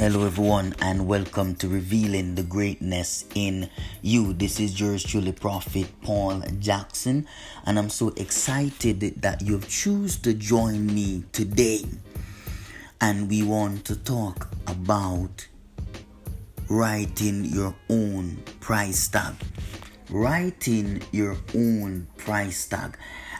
Hello, everyone, and welcome to Revealing the Greatness in You. This is yours truly, Prophet Paul Jackson, and I'm so excited that you've chosen to join me today. And we want to talk about writing your own price tag. Writing your own price tag.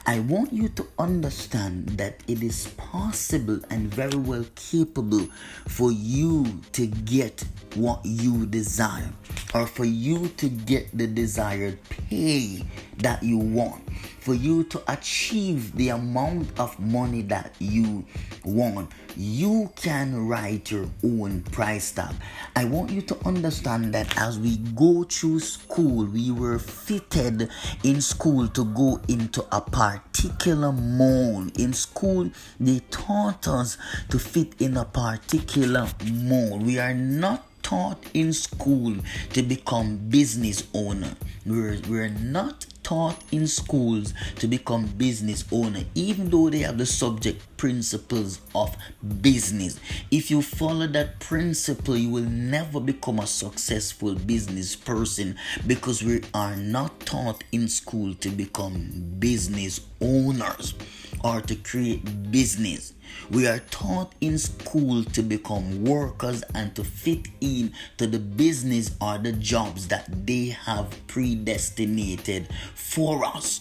I want you to understand that it is possible and very well capable for you to get what you desire or for you to get the desired pay that you want. For you to achieve the amount of money that you want you can write your own price tag. I want you to understand that as we go through school we were fitted in school to go into a particular mold in school they taught us to fit in a particular mold we are not taught in school to become business owner. We're, we're not taught in schools to become business owner even though they have the subject principles of business. If you follow that principle you will never become a successful business person because we are not taught in school to become business owners or to create business we are taught in school to become workers and to fit in to the business or the jobs that they have predestinated for us.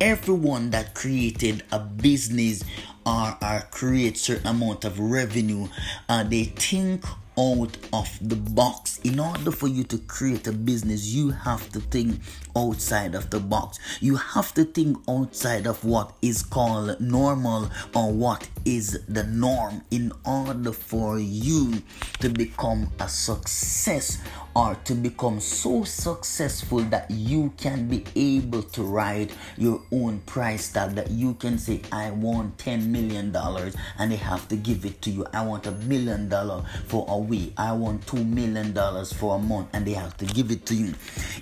Everyone that created a business or, or create certain amount of revenue, uh, they think out of the box. In order for you to create a business, you have to think outside of the box. You have to think outside of what is called normal or what is the norm in order for you to become a success or to become so successful that you can be able to write your own price tag that you can say i want 10 million dollars and they have to give it to you i want a million dollar for a week i want 2 million dollars for a month and they have to give it to you.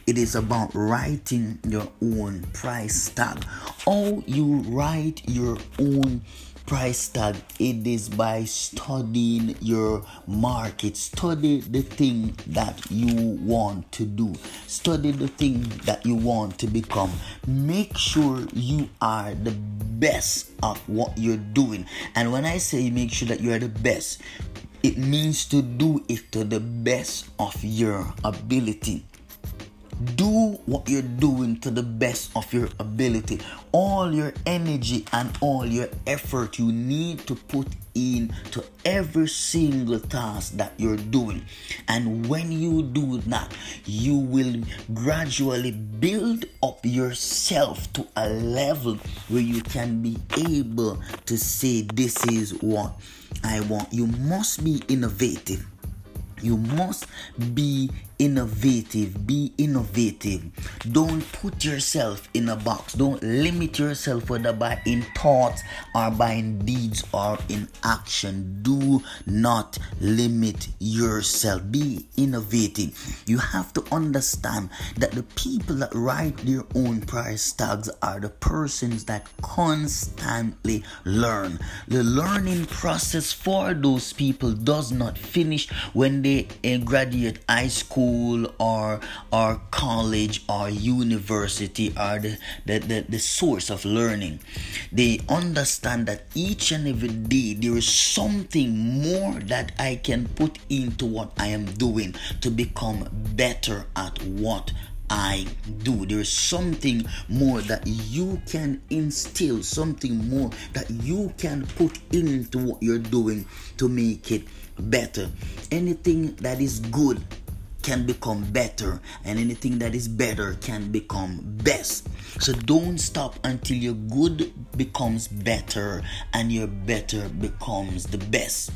It is about writing your own price tag. Or you write your own price tag it is by studying your market. Study the thing that you want to do. Study the thing that you want to become. Make sure you are the best of what you're doing. And when i say make sure that you are the best it means to do it to the best of your ability do what you're doing to the best of your ability. All your energy and all your effort you need to put in to every single task that you're doing. And when you do that, you will gradually build up yourself to a level where you can be able to say, This is what I want. You must be innovative. You must be innovative. Be innovative. Don't put yourself in a box. Don't limit yourself whether by in thoughts or by in deeds or in action. Do not limit yourself. Be innovative. You have to understand that the people that write their own price tags are the persons that constantly learn. The learning process for those people does not finish when they Eh, graduate high school school or or college or university are the, the, the, the source of learning. They understand that each and every day there is something more that I can put into what I am doing to become better at what I do. There is something more that you can instill, something more that you can put into what you're doing to make it better. Anything that is good can become better and anything that is better can become best so don't stop until your good becomes better and your better becomes the best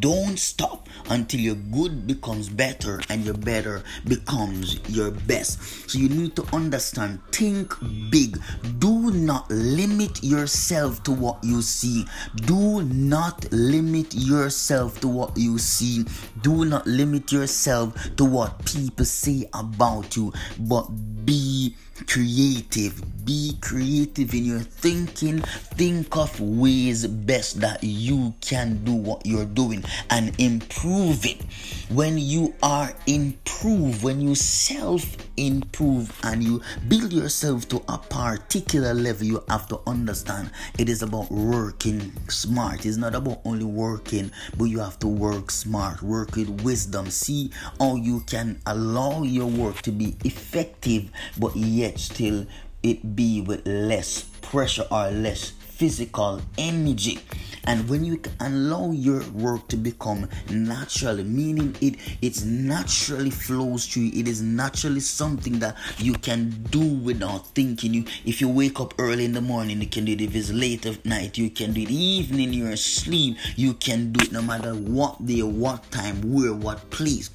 don't stop until your good becomes better and your better becomes your best. So you need to understand, think big. Do not limit yourself to what you see. Do not limit yourself to what you see. Do not limit yourself to what people say about you, but be creative. Be creative in your thinking. Think of ways best that you can do what you're doing and improve it. When you are improve, when you self improve and you build yourself to a particular level, you have to understand it is about working smart. It's not about only working, but you have to work smart, work with wisdom. See how you can allow your work to be effective, but yet still it be with less pressure or less physical energy. And when you allow your work to become natural meaning it it's naturally flows through it is naturally something that you can do without thinking. You if you wake up early in the morning you can do it. If it's late at night you can do it. Even in your sleep you can do it no matter what day what time where what place.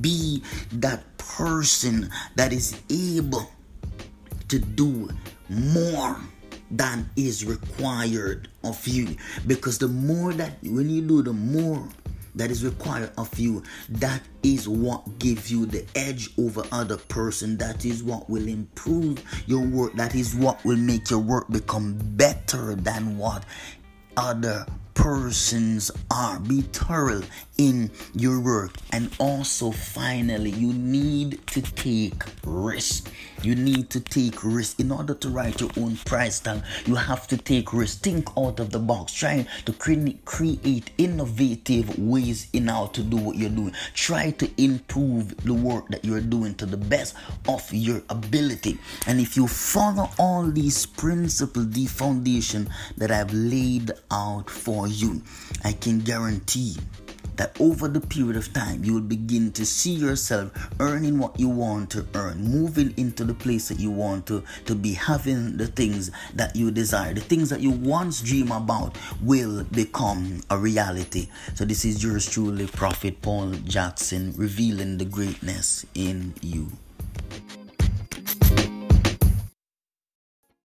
Be that person that is able to do more than is required of you. Because the more that when you do the more that is required of you that is what gives you the edge over other person. That is what will improve your work. That is what will make your work become better than what other persons are. Be thorough in your work. And also, finally, you need to take risk. You need to take risk in order to write your own price tag. You have to take risk. Think out of the box. Try to create innovative ways in how to do what you're doing. Try to improve the work that you're doing to the best of your ability. And if you follow all these principles, the foundation that I've laid out for you, I can guarantee that over the period of time you will begin to see yourself earning what you want to earn moving into the place that you want to to be having the things that you desire. The things that you once dream about will become a reality. So this is yours truly prophet paul jackson revealing the greatness in you